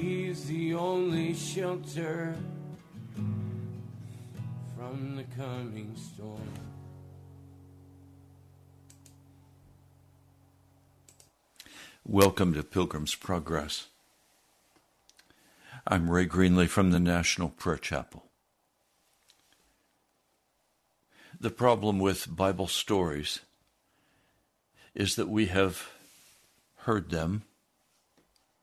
He's the only shelter from the coming storm. Welcome to Pilgrim's Progress. I'm Ray Greenley from the National Prayer Chapel. The problem with Bible stories is that we have heard them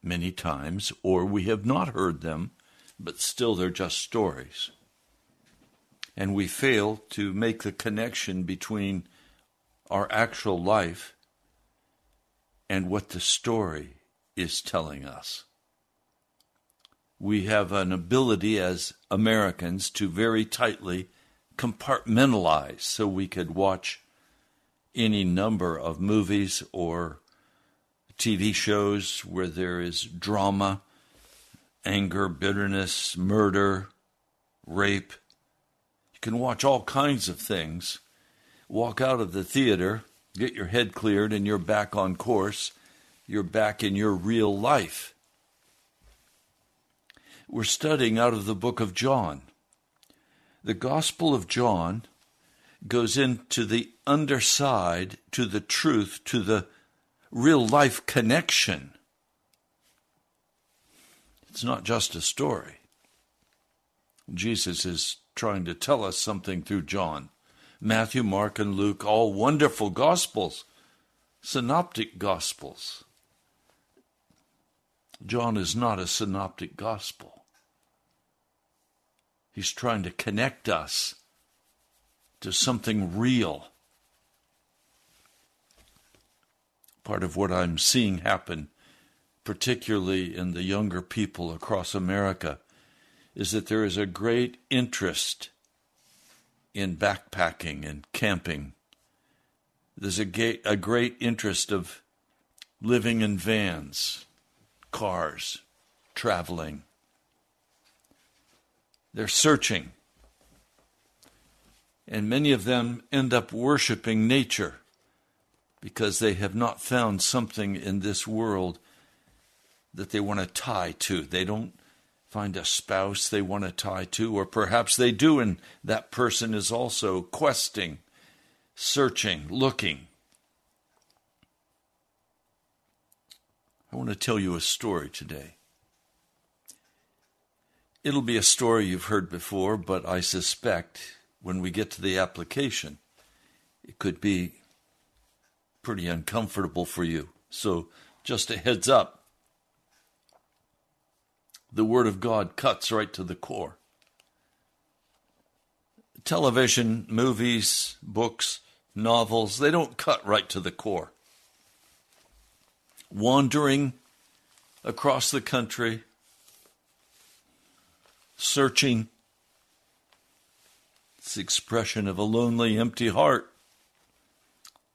many times, or we have not heard them, but still they're just stories. And we fail to make the connection between our actual life and what the story is telling us. We have an ability as Americans to very tightly compartmentalize so we could watch any number of movies or TV shows where there is drama, anger, bitterness, murder, rape. You can watch all kinds of things, walk out of the theater get your head cleared, and you're back on course. You're back in your real life. We're studying out of the book of John. The Gospel of John goes into the underside, to the truth, to the real life connection. It's not just a story. Jesus is trying to tell us something through John. Matthew, Mark, and Luke, all wonderful gospels, synoptic gospels. John is not a synoptic gospel. He's trying to connect us to something real. Part of what I'm seeing happen, particularly in the younger people across America, is that there is a great interest in backpacking and camping. There's a, a great interest of living in vans, cars, traveling. They're searching. And many of them end up worshiping nature because they have not found something in this world that they want to tie to. They don't find a spouse they want to tie to, or perhaps they do, and that person is also questing, searching, looking. I want to tell you a story today. It'll be a story you've heard before, but I suspect when we get to the application, it could be pretty uncomfortable for you. So, just a heads up the Word of God cuts right to the core. Television, movies, books, novels, they don't cut right to the core. Wandering across the country, searching, it's the expression of a lonely, empty heart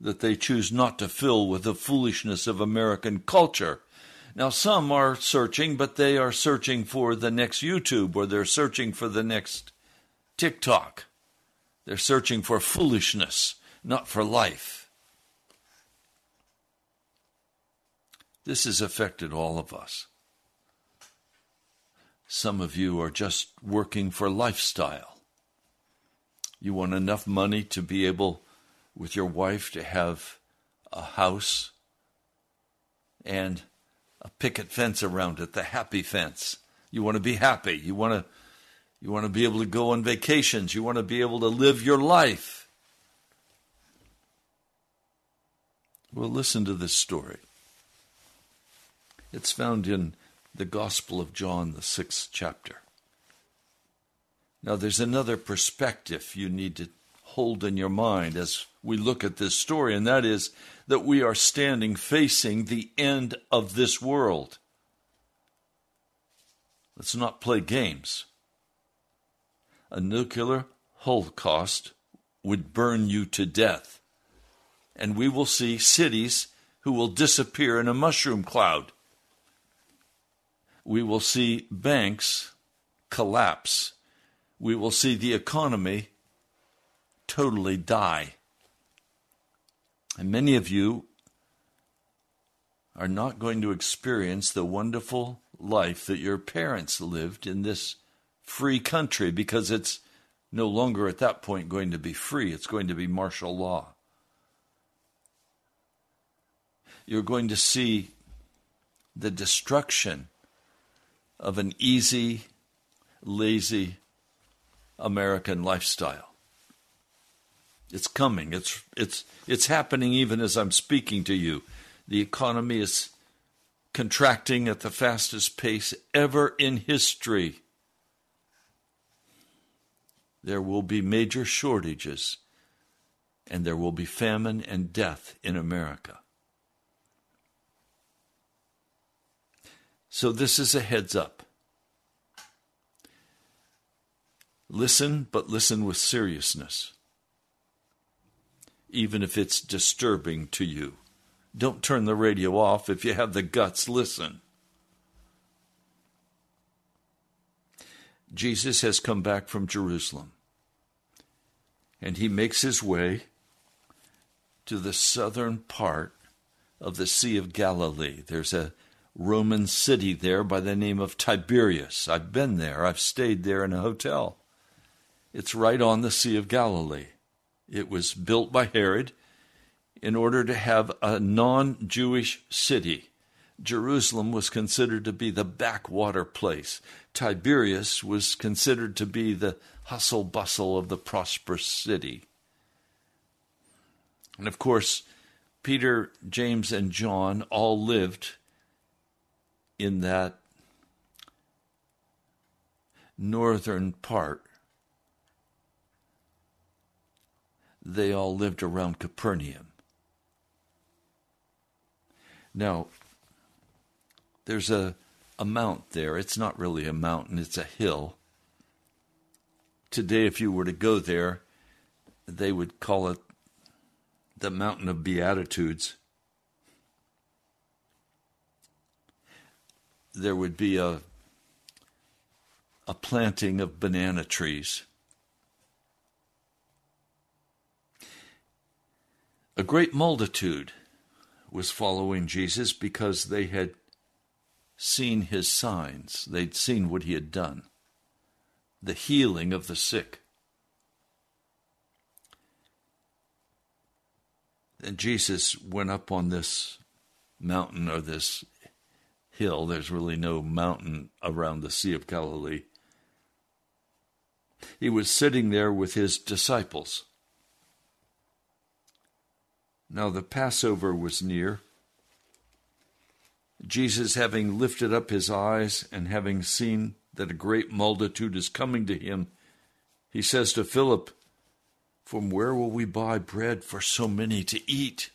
that they choose not to fill with the foolishness of American culture now, some are searching, but they are searching for the next YouTube or they're searching for the next TikTok. They're searching for foolishness, not for life. This has affected all of us. Some of you are just working for lifestyle. You want enough money to be able, with your wife, to have a house and a picket fence around it, the happy fence. You want to be happy. You want to you want to be able to go on vacations. You want to be able to live your life. Well, listen to this story. It's found in the Gospel of John, the sixth chapter. Now, there's another perspective you need to hold in your mind as we look at this story, and that is that we are standing facing the end of this world. Let's not play games. A nuclear holocaust would burn you to death and we will see cities who will disappear in a mushroom cloud. We will see banks collapse. We will see the economy totally die. And many of you are not going to experience the wonderful life that your parents lived in this free country because it's no longer at that point going to be free, it's going to be martial law. You're going to see the destruction of an easy, lazy American lifestyle. It's coming. It's it's it's happening even as I'm speaking to you. The economy is contracting at the fastest pace ever in history. There will be major shortages and there will be famine and death in America. So, this is a heads up. Listen, but listen with seriousness, even if it's disturbing to you. Don't turn the radio off. If you have the guts, listen. Jesus has come back from Jerusalem, and he makes his way to the southern part of the Sea of Galilee. There's a Roman city there by the name of Tiberias. I've been there, I've stayed there in a hotel. It's right on the Sea of Galilee. It was built by Herod in order to have a non Jewish city. Jerusalem was considered to be the backwater place. Tiberias was considered to be the hustle bustle of the prosperous city. And of course, Peter, James, and John all lived in that northern part they all lived around Capernaum. Now, there's a, a mount there. It's not really a mountain, it's a hill. Today, if you were to go there, they would call it the Mountain of Beatitudes. There would be a, a planting of banana trees. A great multitude was following Jesus because they had seen his signs, they'd seen what he had done, the healing of the sick. And Jesus went up on this mountain or this hill. There's really no mountain around the Sea of Galilee. He was sitting there with his disciples. Now the Passover was near. Jesus, having lifted up his eyes and having seen that a great multitude is coming to him, he says to Philip, From where will we buy bread for so many to eat?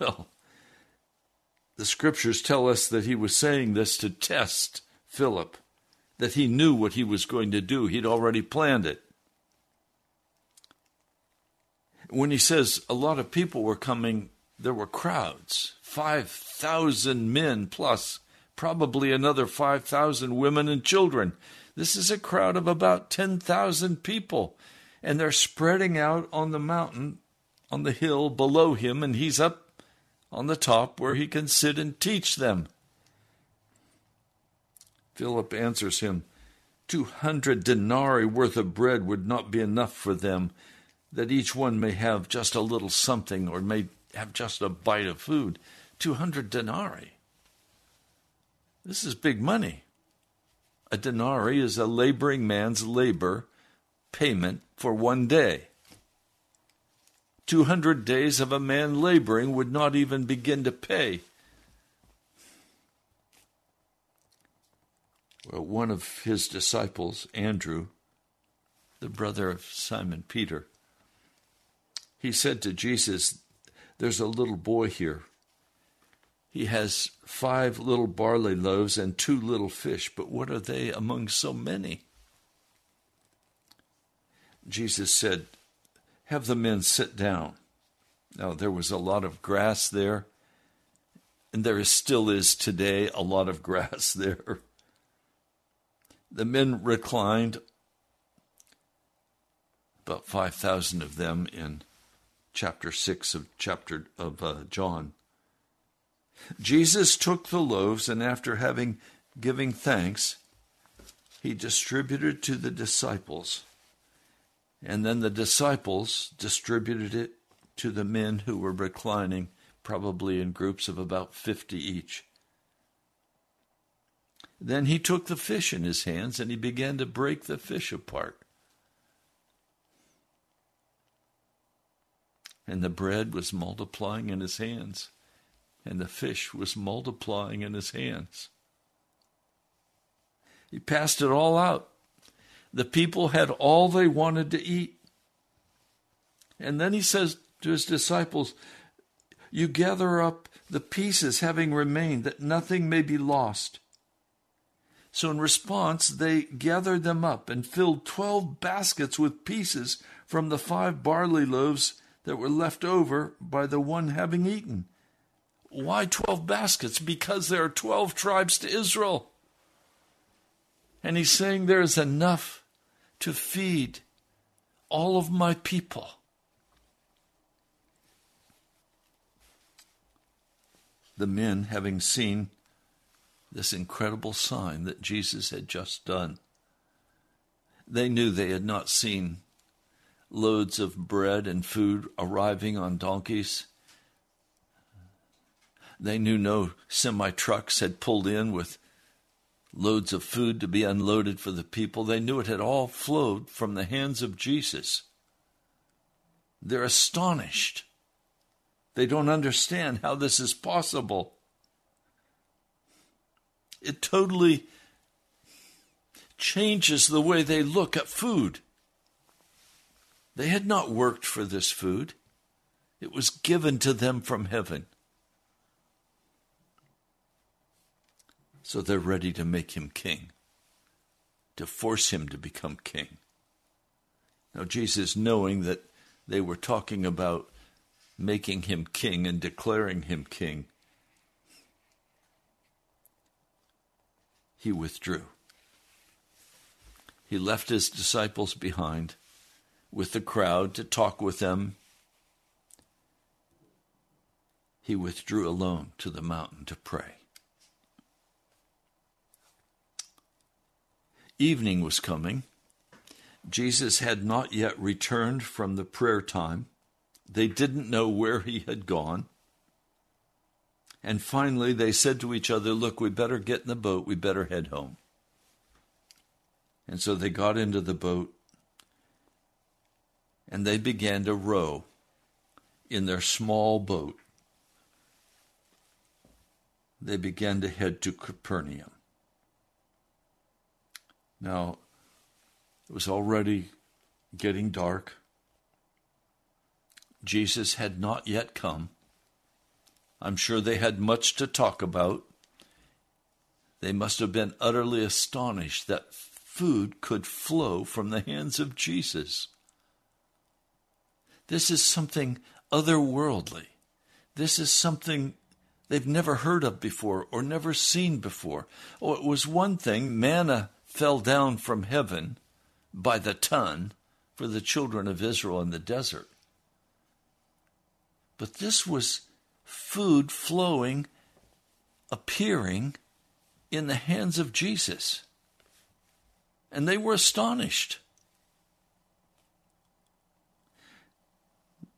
Well, the scriptures tell us that he was saying this to test Philip, that he knew what he was going to do. He'd already planned it when he says a lot of people were coming, there were crowds 5,000 men plus, probably another 5,000 women and children. This is a crowd of about 10,000 people, and they're spreading out on the mountain, on the hill below him, and he's up on the top where he can sit and teach them. Philip answers him, Two hundred denarii worth of bread would not be enough for them that each one may have just a little something or may have just a bite of food. 200 denarii. This is big money. A denarii is a laboring man's labor payment for one day. 200 days of a man laboring would not even begin to pay. Well, one of his disciples, Andrew, the brother of Simon Peter, he said to Jesus, There's a little boy here. He has five little barley loaves and two little fish, but what are they among so many? Jesus said, Have the men sit down. Now, there was a lot of grass there, and there still is today a lot of grass there. The men reclined, about 5,000 of them in chapter 6 of chapter of uh, John. Jesus took the loaves and after having giving thanks, he distributed to the disciples. And then the disciples distributed it to the men who were reclining, probably in groups of about 50 each. Then he took the fish in his hands and he began to break the fish apart. And the bread was multiplying in his hands, and the fish was multiplying in his hands. He passed it all out. The people had all they wanted to eat. And then he says to his disciples, You gather up the pieces having remained, that nothing may be lost. So, in response, they gathered them up and filled twelve baskets with pieces from the five barley loaves that were left over by the one having eaten. Why 12 baskets? Because there are 12 tribes to Israel. And he's saying there is enough to feed all of my people. The men, having seen this incredible sign that Jesus had just done. They knew they had not seen loads of bread and food arriving on donkeys. They knew no semi trucks had pulled in with loads of food to be unloaded for the people. They knew it had all flowed from the hands of Jesus. They're astonished. They don't understand how this is possible it totally changes the way they look at food. They had not worked for this food, it was given to them from heaven. So they're ready to make him king, to force him to become king. Now, Jesus, knowing that they were talking about making him king and declaring him king, he withdrew. He left his disciples behind with the crowd to talk with them. He withdrew alone to the mountain to pray. Evening was coming. Jesus had not yet returned from the prayer time. They didn't know where he had gone. And finally, they said to each other, Look, we better get in the boat, we better head home. And so they got into the boat and they began to row in their small boat. They began to head to Capernaum. Now, it was already getting dark. Jesus had not yet come. I'm sure they had much to talk about. They must have been utterly astonished that food could flow from the hands of Jesus. This is something otherworldly. This is something they've never heard of before or never seen before. Oh, it was one thing manna fell down from heaven by the ton for the children of Israel in the desert. But this was food flowing, appearing in the hands of Jesus. And they were astonished.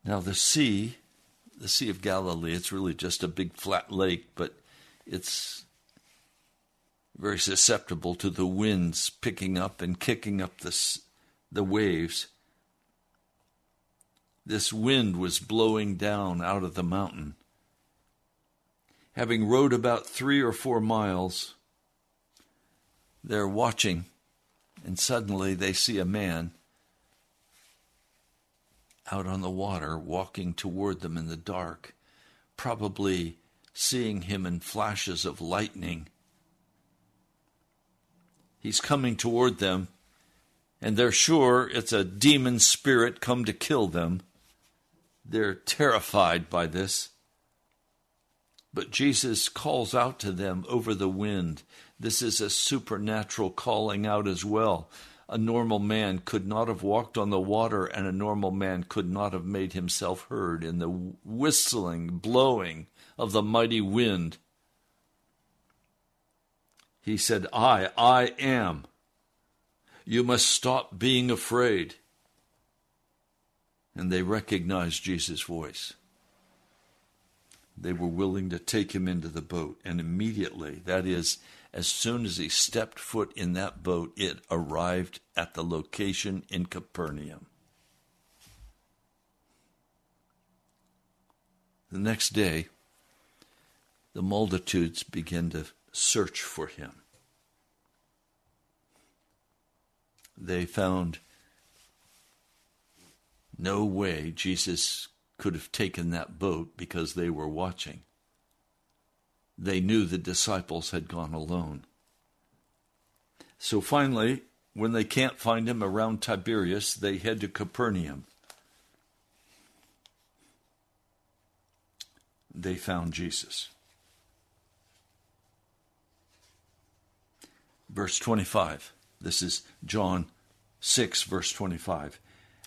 Now, the sea, the Sea of Galilee, it's really just a big flat lake, but it's very susceptible to the winds picking up and kicking up the, the waves. This wind was blowing down out of the mountain having rowed about three or four miles, they're watching, and suddenly they see a man out on the water walking toward them in the dark, probably seeing him in flashes of lightning. He's coming toward them, and they're sure it's a demon spirit come to kill them. They're terrified by this. But Jesus calls out to them over the wind. This is a supernatural calling out as well. A normal man could not have walked on the water, and a normal man could not have made himself heard in the whistling, blowing of the mighty wind. He said, I, I am. You must stop being afraid. And they recognized Jesus' voice. They were willing to take him into the boat, and immediately, that is, as soon as he stepped foot in that boat, it arrived at the location in Capernaum. The next day, the multitudes began to search for him. They found no way Jesus could have taken that boat because they were watching they knew the disciples had gone alone. So finally, when they can't find him around Tiberias, they head to Capernaum. They found Jesus. Verse 25. This is John 6, verse 25.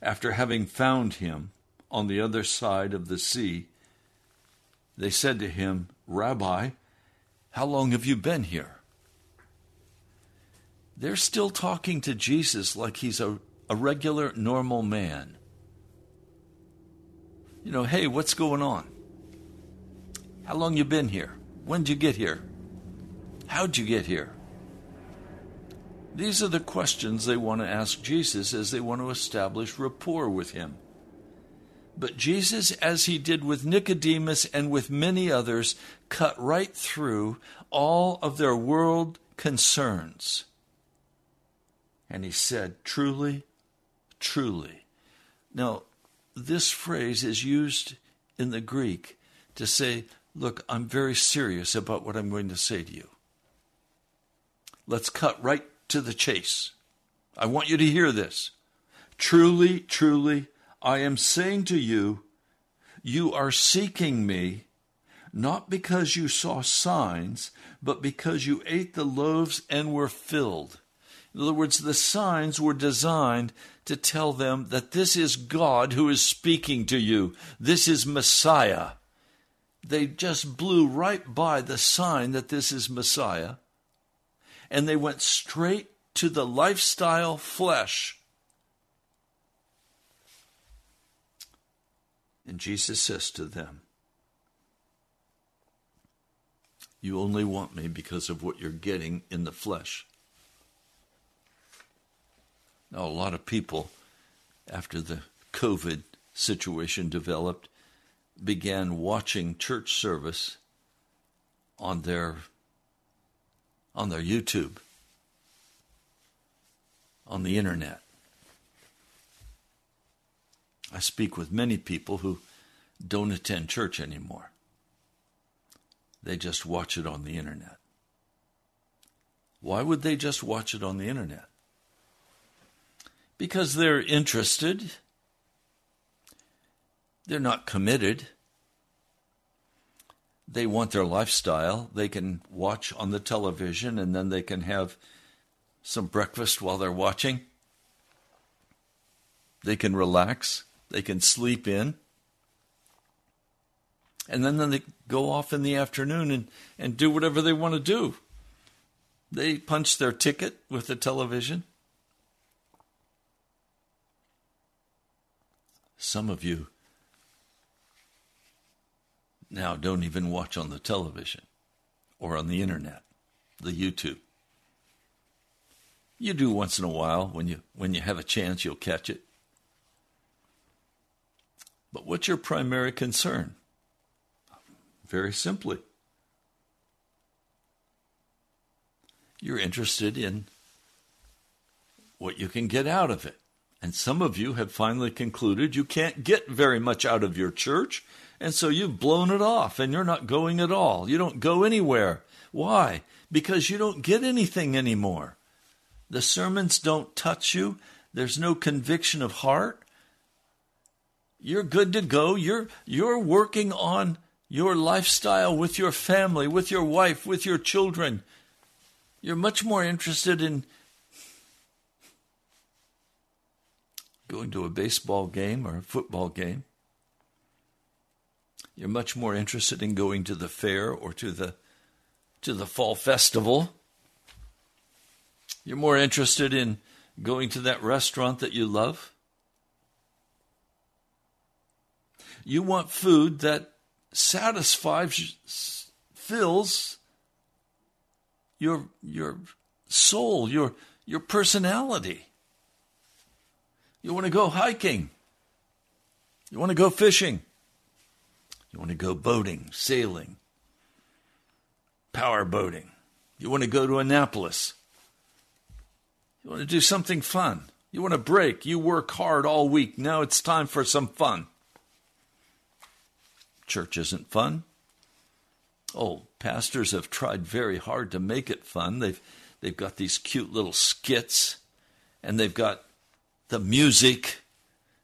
After having found him on the other side of the sea, they said to him, Rabbi, how long have you been here? They're still talking to Jesus like he's a, a regular, normal man. You know, hey, what's going on? How long you been here? When'd you get here? How'd you get here? These are the questions they want to ask Jesus as they want to establish rapport with him. But Jesus, as he did with Nicodemus and with many others, cut right through all of their world concerns. And he said, Truly, truly. Now, this phrase is used in the Greek to say, Look, I'm very serious about what I'm going to say to you. Let's cut right to the chase. I want you to hear this. Truly, truly, I am saying to you, you are seeking me not because you saw signs, but because you ate the loaves and were filled. In other words, the signs were designed to tell them that this is God who is speaking to you. This is Messiah. They just blew right by the sign that this is Messiah, and they went straight to the lifestyle flesh And Jesus says to them, You only want me because of what you're getting in the flesh. Now, a lot of people, after the COVID situation developed, began watching church service on their on their YouTube, on the internet. I speak with many people who don't attend church anymore. They just watch it on the internet. Why would they just watch it on the internet? Because they're interested. They're not committed. They want their lifestyle. They can watch on the television and then they can have some breakfast while they're watching. They can relax. They can sleep in. And then, then they go off in the afternoon and, and do whatever they want to do. They punch their ticket with the television. Some of you now don't even watch on the television or on the internet, the YouTube. You do once in a while when you when you have a chance you'll catch it. But what's your primary concern? Very simply, you're interested in what you can get out of it. And some of you have finally concluded you can't get very much out of your church, and so you've blown it off and you're not going at all. You don't go anywhere. Why? Because you don't get anything anymore. The sermons don't touch you, there's no conviction of heart, You're good to go. You're you're working on your lifestyle with your family, with your wife, with your children. You're much more interested in going to a baseball game or a football game. You're much more interested in going to the fair or to the to the fall festival. You're more interested in going to that restaurant that you love. You want food that satisfies, fills your your soul, your your personality. You want to go hiking. You want to go fishing. You want to go boating, sailing, power boating. You want to go to Annapolis. You want to do something fun. You want to break. You work hard all week. Now it's time for some fun. Church isn't fun. Oh, pastors have tried very hard to make it fun. They've they've got these cute little skits and they've got the music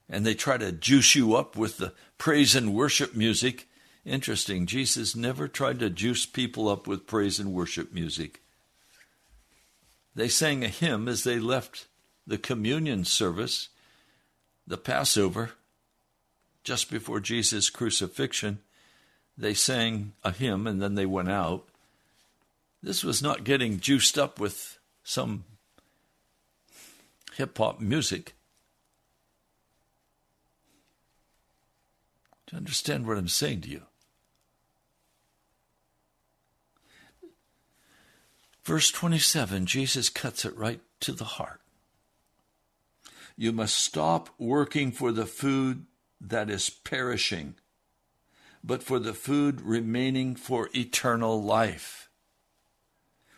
and they try to juice you up with the praise and worship music. Interesting, Jesus never tried to juice people up with praise and worship music. They sang a hymn as they left the communion service, the Passover, just before Jesus' crucifixion. They sang a hymn and then they went out. This was not getting juiced up with some hip hop music. Do you understand what I'm saying to you? Verse 27, Jesus cuts it right to the heart. You must stop working for the food that is perishing, but for the food remaining for eternal life,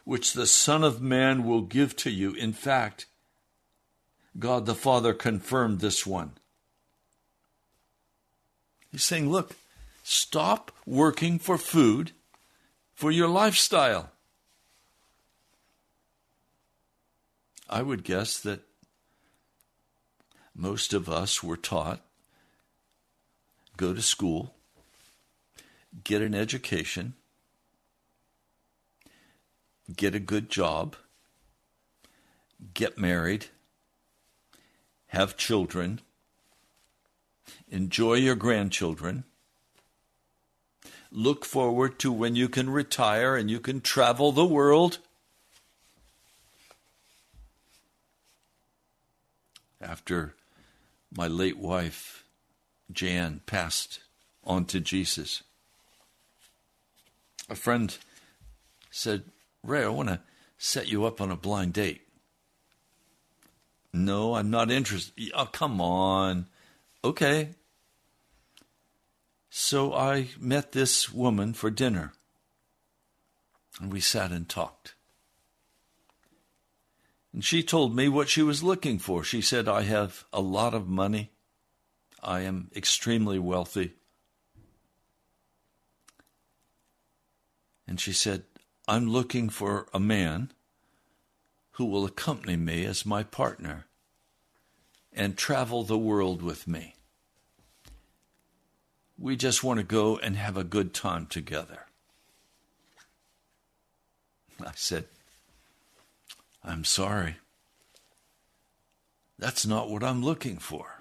which the Son of Man will give to you. In fact, God the Father confirmed this one. He's saying, look, stop working for food for your lifestyle. I would guess that most of us were taught go to school, get an education, get a good job, get married, have children, enjoy your grandchildren, look forward to when you can retire and you can travel the world. After my late wife, Jan, passed on to Jesus, a friend said, Ray, I want to set you up on a blind date. No, I'm not interested. Oh, come on. Okay. So I met this woman for dinner, and we sat and talked. And she told me what she was looking for. She said, I have a lot of money. I am extremely wealthy. And she said, I'm looking for a man who will accompany me as my partner and travel the world with me. We just want to go and have a good time together. I said, I'm sorry. That's not what I'm looking for.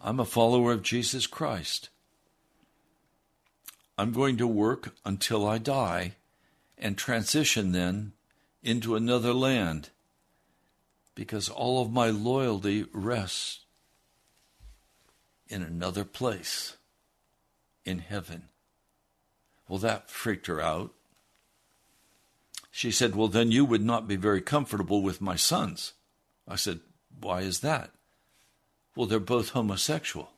I'm a follower of Jesus Christ. I'm going to work until I die and transition then into another land because all of my loyalty rests in another place in heaven. Well, that freaked her out. She said, Well, then you would not be very comfortable with my sons. I said, Why is that? Well, they're both homosexual.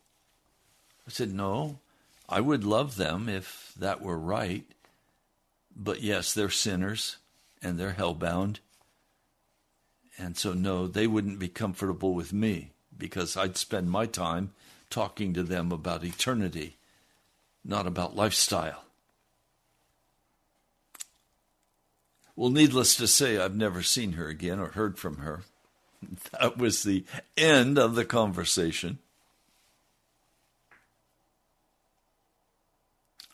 I said, No, I would love them if that were right. But yes, they're sinners and they're hellbound and so, no, they wouldn't be comfortable with me because I'd spend my time talking to them about eternity, not about lifestyle. Well, needless to say, I've never seen her again or heard from her. That was the end of the conversation.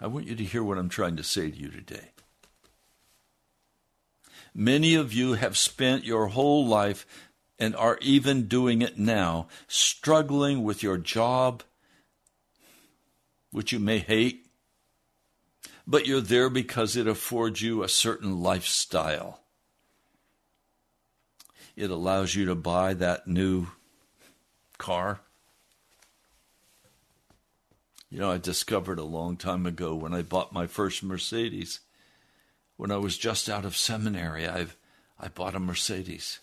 I want you to hear what I'm trying to say to you today. Many of you have spent your whole life and are even doing it now, struggling with your job, which you may hate, but you're there because it affords you a certain lifestyle. It allows you to buy that new car. You know, I discovered a long time ago when I bought my first Mercedes. When I was just out of seminary, I I bought a Mercedes.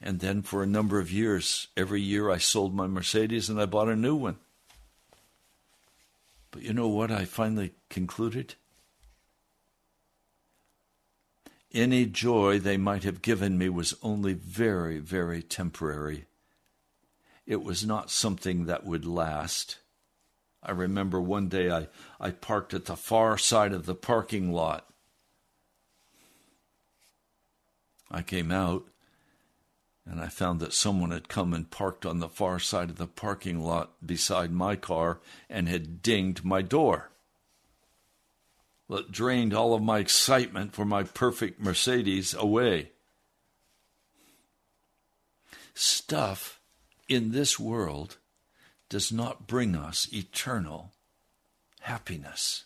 And then for a number of years, every year I sold my Mercedes and I bought a new one. But you know what I finally concluded? Any joy they might have given me was only very, very temporary. It was not something that would last. I remember one day I, I parked at the far side of the parking lot. I came out and I found that someone had come and parked on the far side of the parking lot beside my car and had dinged my door. It drained all of my excitement for my perfect Mercedes away. Stuff in this world does not bring us eternal happiness.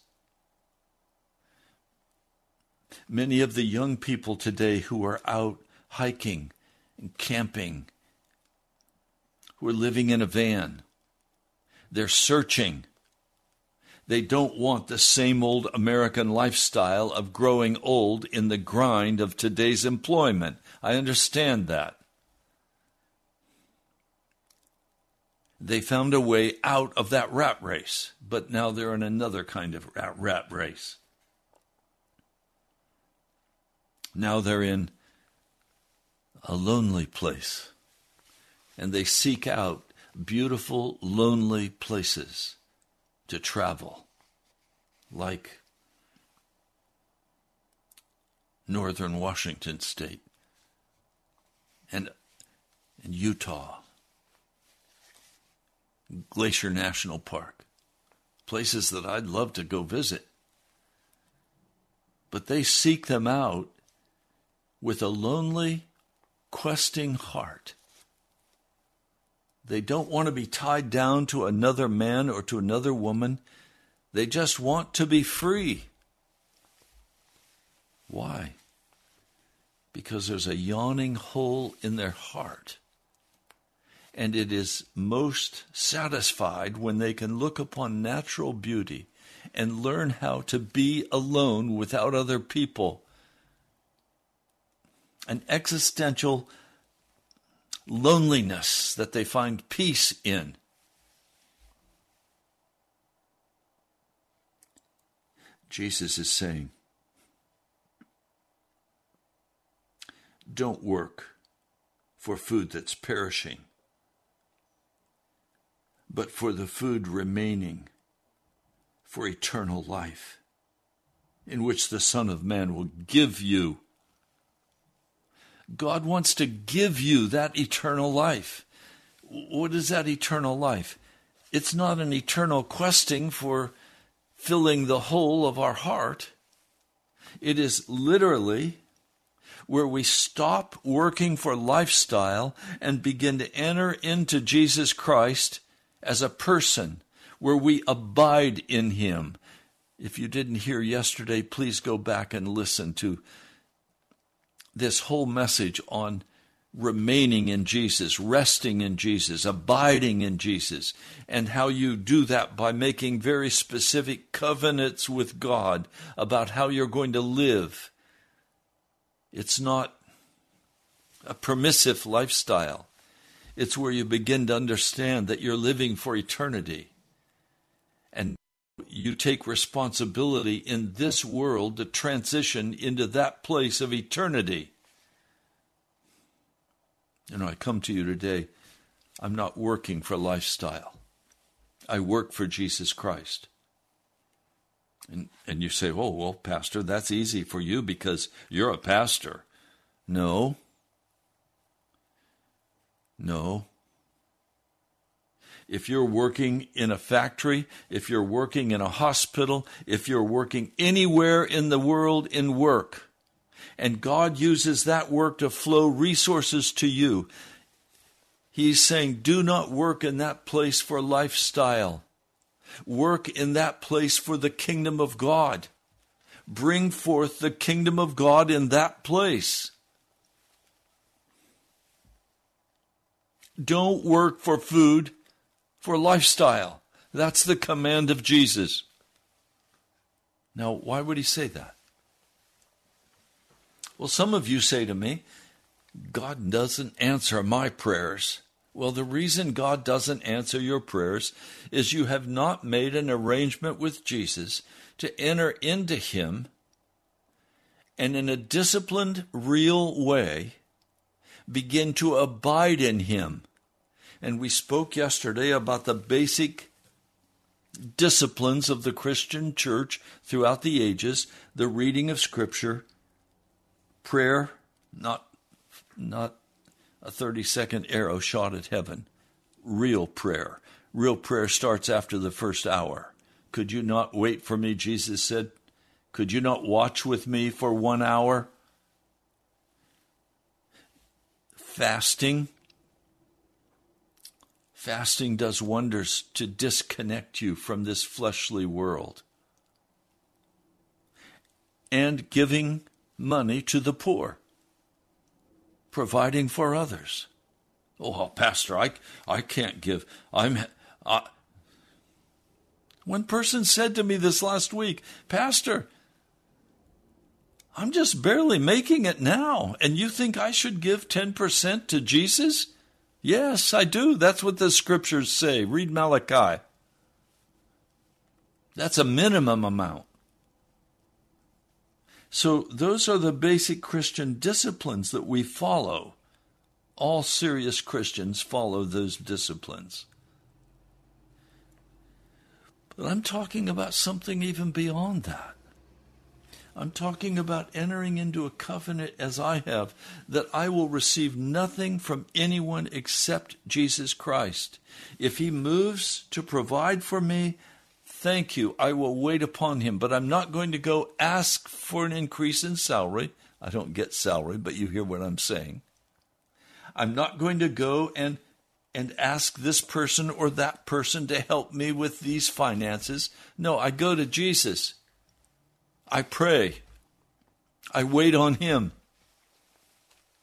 Many of the young people today who are out hiking and camping, who are living in a van. They're searching. They don't want the same old American lifestyle of growing old in the grind of today's employment. I understand that. They found a way out of that rat race, but now they're in another kind of rat race. Now they're in a lonely place. And they seek out beautiful, lonely places to travel, like northern Washington state and, and Utah, Glacier National Park, places that I'd love to go visit. But they seek them out with a lonely, questing heart. They don't want to be tied down to another man or to another woman. They just want to be free. Why? Because there's a yawning hole in their heart. And it is most satisfied when they can look upon natural beauty and learn how to be alone without other people an existential loneliness that they find peace in. Jesus is saying, Don't work for food that's perishing, but for the food remaining for eternal life, in which the Son of Man will give you God wants to give you that eternal life. What is that eternal life? It's not an eternal questing for filling the hole of our heart. It is literally where we stop working for lifestyle and begin to enter into Jesus Christ as a person, where we abide in Him. If you didn't hear yesterday, please go back and listen to this whole message on remaining in Jesus, resting in Jesus, abiding in Jesus, and how you do that by making very specific covenants with God about how you're going to live. It's not a permissive lifestyle. It's where you begin to understand that you're living for eternity. And you take responsibility in this world to transition into that place of eternity. You know, I come to you today, I'm not working for lifestyle. I work for Jesus Christ. And, and you say, oh, well, Pastor, that's easy for you because you're a pastor. No. No. If you're working in a factory, if you're working in a hospital, if you're working anywhere in the world in work, and God uses that work to flow resources to you, He's saying, do not work in that place for lifestyle. Work in that place for the kingdom of God. Bring forth the kingdom of God in that place. Don't work for food, for lifestyle. That's the command of Jesus. Now, why would he say that? Well, some of you say to me, God doesn't answer my prayers. Well, the reason God doesn't answer your prayers is you have not made an arrangement with Jesus to enter into Him and in a disciplined, real way begin to abide in Him. And we spoke yesterday about the basic disciplines of the Christian church throughout the ages the reading of Scripture, prayer, not, not a 30 second arrow shot at heaven, real prayer. Real prayer starts after the first hour. Could you not wait for me? Jesus said. Could you not watch with me for one hour? Fasting. Fasting does wonders to disconnect you from this fleshly world. And giving money to the poor, providing for others. Oh, Pastor, I, I can't give. I'm. I, one person said to me this last week, Pastor, I'm just barely making it now, and you think I should give 10% to Jesus? Yes, I do. That's what the scriptures say. Read Malachi. That's a minimum amount. So, those are the basic Christian disciplines that we follow. All serious Christians follow those disciplines. But I'm talking about something even beyond that. I'm talking about entering into a covenant as I have, that I will receive nothing from anyone except Jesus Christ. If He moves to provide for me, thank you. I will wait upon Him. But I'm not going to go ask for an increase in salary. I don't get salary, but you hear what I'm saying. I'm not going to go and and ask this person or that person to help me with these finances. No, I go to Jesus. I pray. I wait on Him.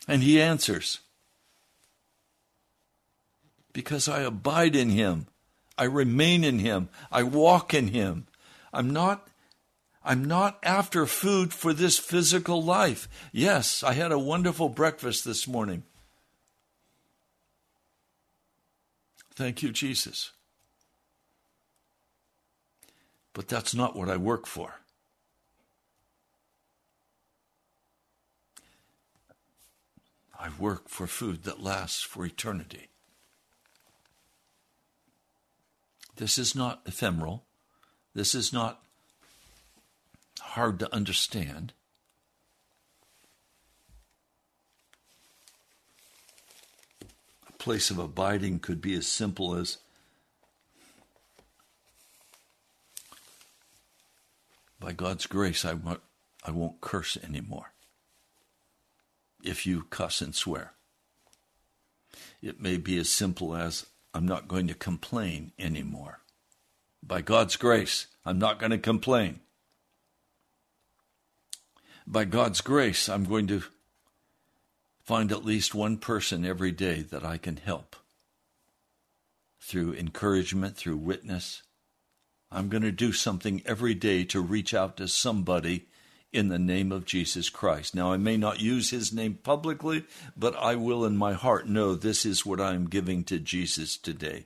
And He answers. Because I abide in Him. I remain in Him. I walk in Him. I'm not. I'm not after food for this physical life. Yes, I had a wonderful breakfast this morning. Thank you, Jesus. But that's not what I work for. I work for food that lasts for eternity. This is not ephemeral. This is not hard to understand. A place of abiding could be as simple as by God's grace, I won't, I won't curse anymore if you cuss and swear. It may be as simple as I'm not going to complain anymore. By God's grace, I'm not going to complain. By God's grace, I'm going to find at least one person every day that I can help through encouragement, through witness. I'm going to do something every day to reach out to somebody in the name of Jesus Christ. Now, I may not use his name publicly, but I will in my heart know this is what I am giving to Jesus today.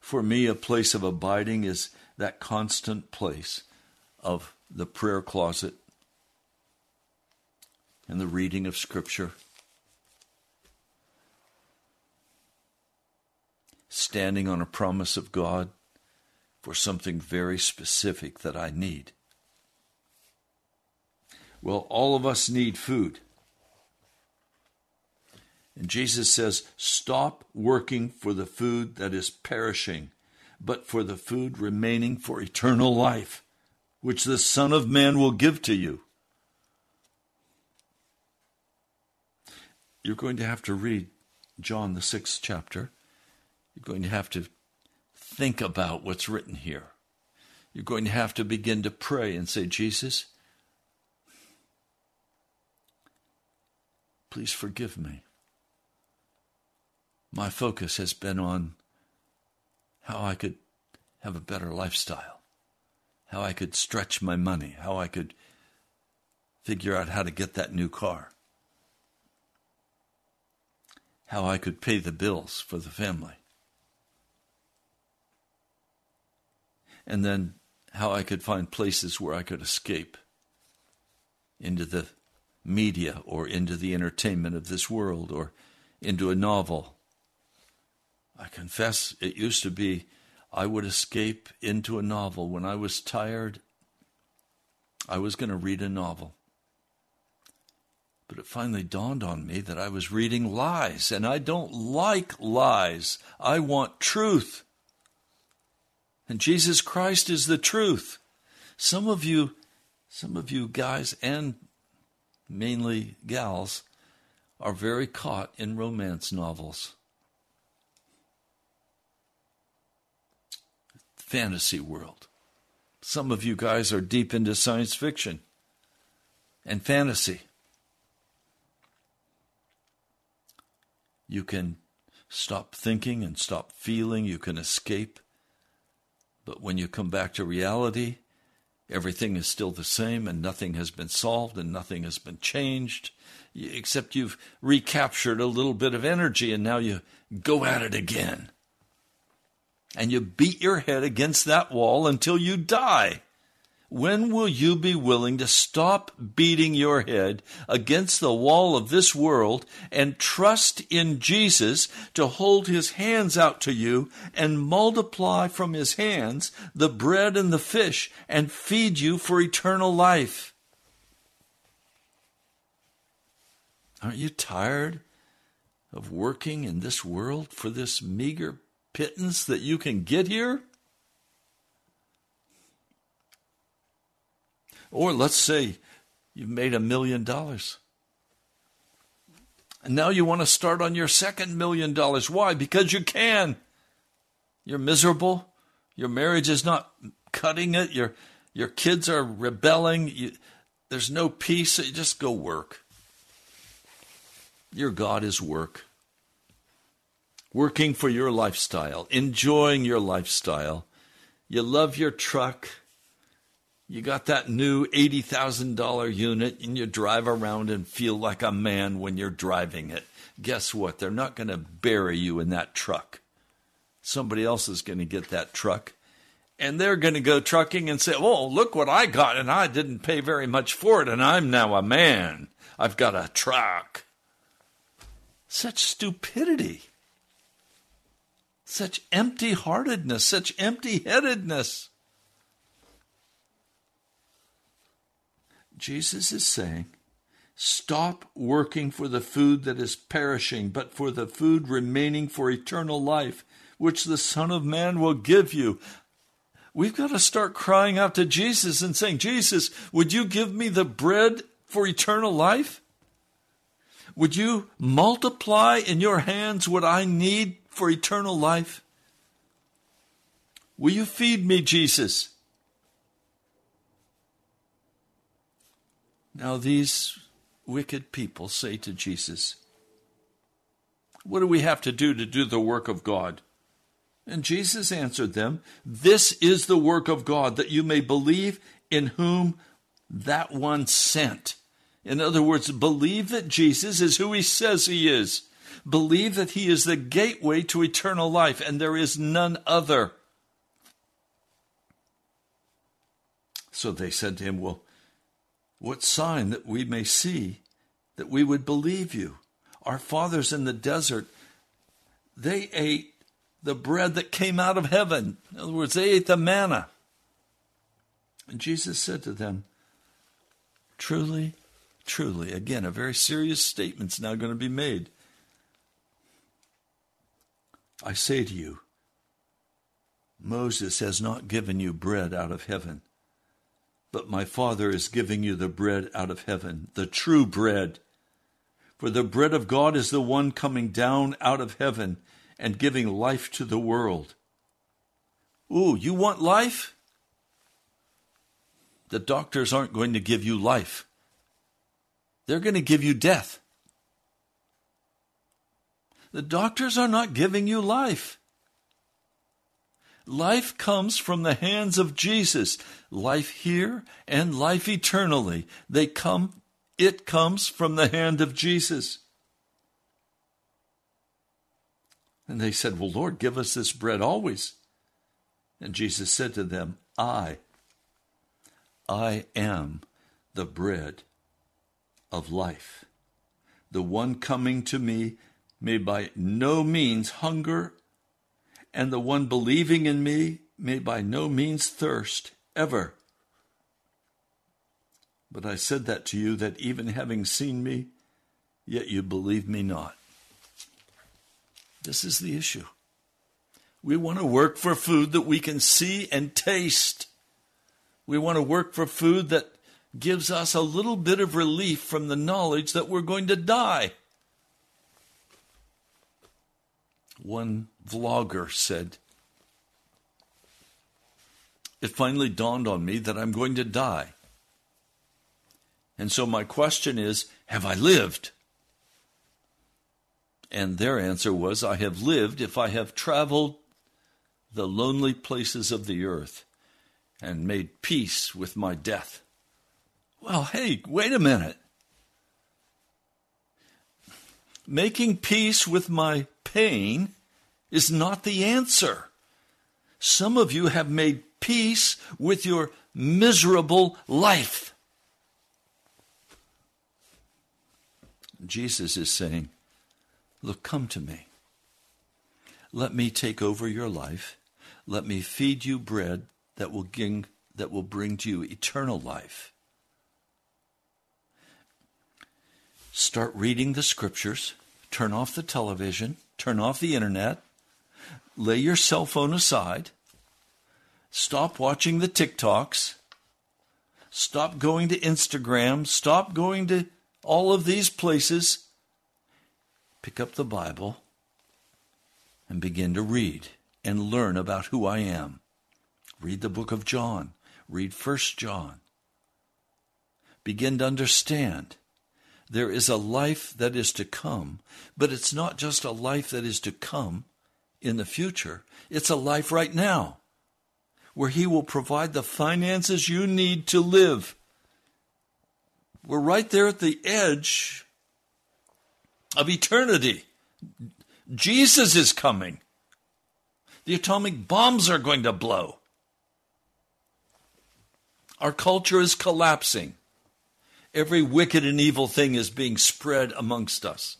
For me, a place of abiding is that constant place of the prayer closet and the reading of Scripture. Standing on a promise of God for something very specific that I need. Well, all of us need food. And Jesus says, Stop working for the food that is perishing, but for the food remaining for eternal life, which the Son of Man will give to you. You're going to have to read John, the sixth chapter. You're going to have to think about what's written here. You're going to have to begin to pray and say, Jesus, please forgive me. My focus has been on how I could have a better lifestyle, how I could stretch my money, how I could figure out how to get that new car, how I could pay the bills for the family. And then how I could find places where I could escape into the media or into the entertainment of this world or into a novel. I confess it used to be I would escape into a novel. When I was tired, I was going to read a novel. But it finally dawned on me that I was reading lies, and I don't like lies. I want truth. And Jesus Christ is the truth. Some of you, some of you guys and mainly gals, are very caught in romance novels. Fantasy world. Some of you guys are deep into science fiction and fantasy. You can stop thinking and stop feeling. You can escape. But when you come back to reality, everything is still the same and nothing has been solved and nothing has been changed, except you've recaptured a little bit of energy and now you go at it again. And you beat your head against that wall until you die. When will you be willing to stop beating your head against the wall of this world and trust in Jesus to hold his hands out to you and multiply from his hands the bread and the fish and feed you for eternal life? Aren't you tired of working in this world for this meager pittance that you can get here? Or let's say you've made a million dollars. And now you want to start on your second million dollars. Why? Because you can. You're miserable. Your marriage is not cutting it. Your your kids are rebelling. You, there's no peace. Just go work. Your God is work. Working for your lifestyle, enjoying your lifestyle. You love your truck. You got that new $80,000 unit and you drive around and feel like a man when you're driving it. Guess what? They're not going to bury you in that truck. Somebody else is going to get that truck. And they're going to go trucking and say, Oh, look what I got, and I didn't pay very much for it, and I'm now a man. I've got a truck. Such stupidity. Such empty heartedness, such empty Jesus is saying, Stop working for the food that is perishing, but for the food remaining for eternal life, which the Son of Man will give you. We've got to start crying out to Jesus and saying, Jesus, would you give me the bread for eternal life? Would you multiply in your hands what I need for eternal life? Will you feed me, Jesus? Now, these wicked people say to Jesus, What do we have to do to do the work of God? And Jesus answered them, This is the work of God, that you may believe in whom that one sent. In other words, believe that Jesus is who he says he is. Believe that he is the gateway to eternal life, and there is none other. So they said to him, Well, what sign that we may see that we would believe you? Our fathers in the desert, they ate the bread that came out of heaven. In other words, they ate the manna. And Jesus said to them, Truly, truly, again, a very serious statement's now going to be made. I say to you, Moses has not given you bread out of heaven, but my Father is giving you the bread out of heaven, the true bread. For the bread of God is the one coming down out of heaven and giving life to the world. Ooh, you want life? The doctors aren't going to give you life. They're going to give you death. The doctors are not giving you life. Life comes from the hands of Jesus. Life here and life eternally. They come, it comes from the hand of Jesus. And they said, Well, Lord, give us this bread always. And Jesus said to them, I, I am the bread of life. The one coming to me may by no means hunger, and the one believing in me may by no means thirst ever. But I said that to you that even having seen me, yet you believe me not. This is the issue. We want to work for food that we can see and taste. We want to work for food that gives us a little bit of relief from the knowledge that we're going to die. One vlogger said, It finally dawned on me that I'm going to die. And so my question is Have I lived? And their answer was, I have lived if I have traveled the lonely places of the earth and made peace with my death. Well, hey, wait a minute. Making peace with my pain is not the answer. Some of you have made peace with your miserable life. Jesus is saying, Look, come to me. Let me take over your life. Let me feed you bread that will, ging, that will bring to you eternal life. Start reading the scriptures. Turn off the television. Turn off the internet. Lay your cell phone aside. Stop watching the TikToks. Stop going to Instagram. Stop going to all of these places pick up the Bible and begin to read and learn about who I am. Read the book of John, read First John. Begin to understand there is a life that is to come, but it's not just a life that is to come in the future, it's a life right now where He will provide the finances you need to live. We're right there at the edge of eternity. Jesus is coming. The atomic bombs are going to blow. Our culture is collapsing. Every wicked and evil thing is being spread amongst us.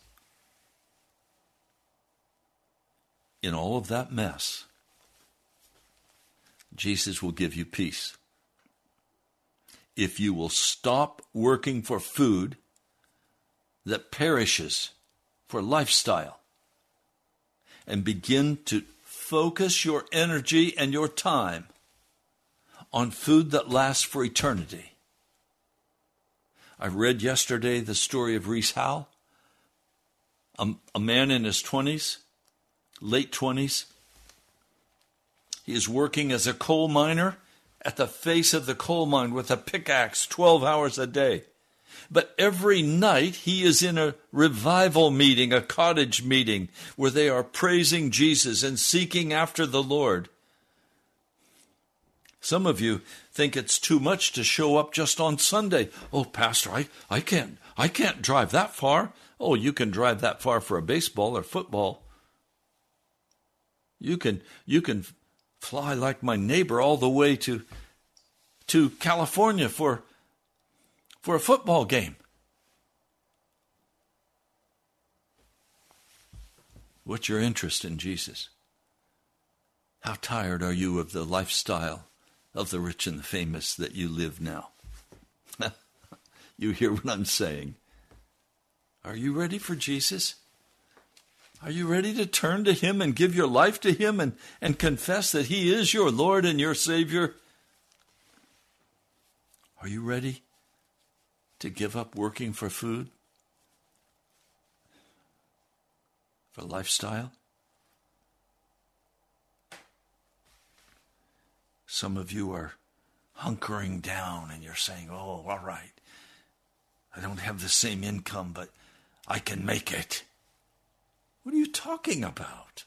In all of that mess, Jesus will give you peace. If you will stop working for food that perishes for lifestyle and begin to focus your energy and your time on food that lasts for eternity. I read yesterday the story of Rees Howell, a, a man in his 20s, late 20s. He is working as a coal miner at the face of the coal mine with a pickaxe 12 hours a day. But every night he is in a revival meeting, a cottage meeting, where they are praising Jesus and seeking after the Lord. Some of you think it's too much to show up just on Sunday. Oh, Pastor, I, I can't I can't drive that far. Oh, you can drive that far for a baseball or football. You can you can fly like my neighbor all the way to to California for for a football game. What's your interest in Jesus? How tired are you of the lifestyle of the rich and the famous that you live now? you hear what I'm saying? Are you ready for Jesus? Are you ready to turn to Him and give your life to Him and, and confess that He is your Lord and your Savior? Are you ready to give up working for food? For lifestyle? Some of you are hunkering down and you're saying, oh, all right, I don't have the same income, but I can make it. What are you talking about?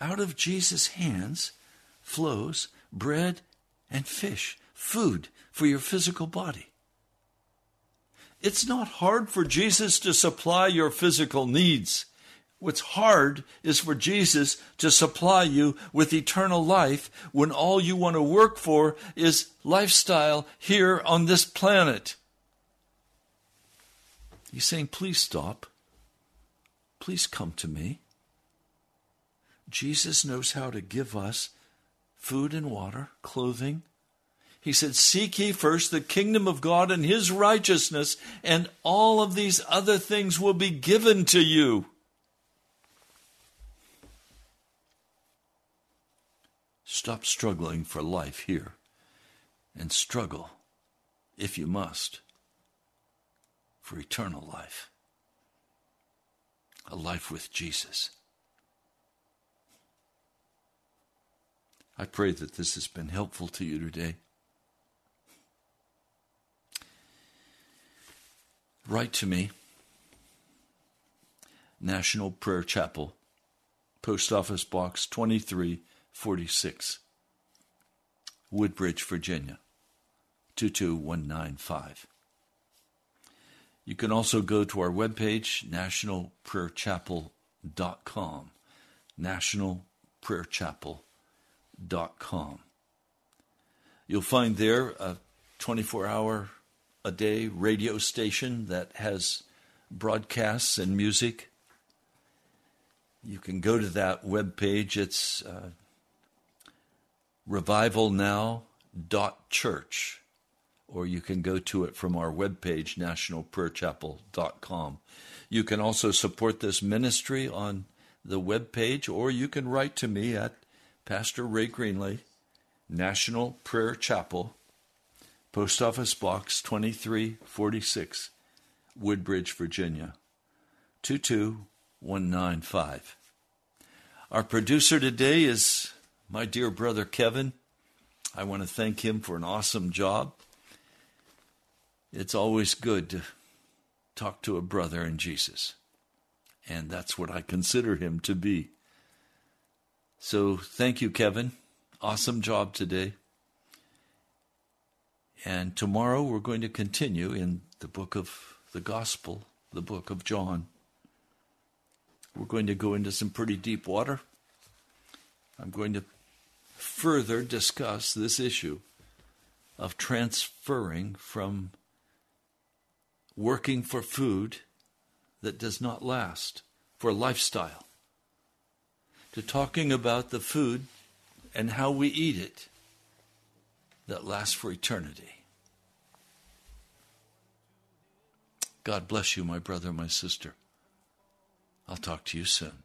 Out of Jesus' hands flows bread and fish, food for your physical body. It's not hard for Jesus to supply your physical needs. What's hard is for Jesus to supply you with eternal life when all you want to work for is lifestyle here on this planet. He's saying, please stop. Please come to me. Jesus knows how to give us food and water, clothing. He said, Seek ye first the kingdom of God and his righteousness, and all of these other things will be given to you. Stop struggling for life here and struggle, if you must, for eternal life. A life with Jesus. I pray that this has been helpful to you today. Write to me, National Prayer Chapel, Post Office Box 2346, Woodbridge, Virginia 22195. You can also go to our webpage, nationalprayerchapel.com. Nationalprayerchapel.com. You'll find there a 24 hour a day radio station that has broadcasts and music. You can go to that webpage. It's uh, revivalnow.church, or you can go to it from our webpage, nationalprayerchapel.com. You can also support this ministry on the webpage, or you can write to me at Pastor Ray Greenley, National Prayer Chapel, Post Office Box 2346, Woodbridge, Virginia 22195. Our producer today is my dear brother Kevin. I want to thank him for an awesome job. It's always good to talk to a brother in Jesus, and that's what I consider him to be. So thank you, Kevin. Awesome job today. And tomorrow we're going to continue in the book of the Gospel, the book of John. We're going to go into some pretty deep water. I'm going to further discuss this issue of transferring from working for food that does not last, for lifestyle, to talking about the food and how we eat it that lasts for eternity. God bless you, my brother, my sister. I'll talk to you soon.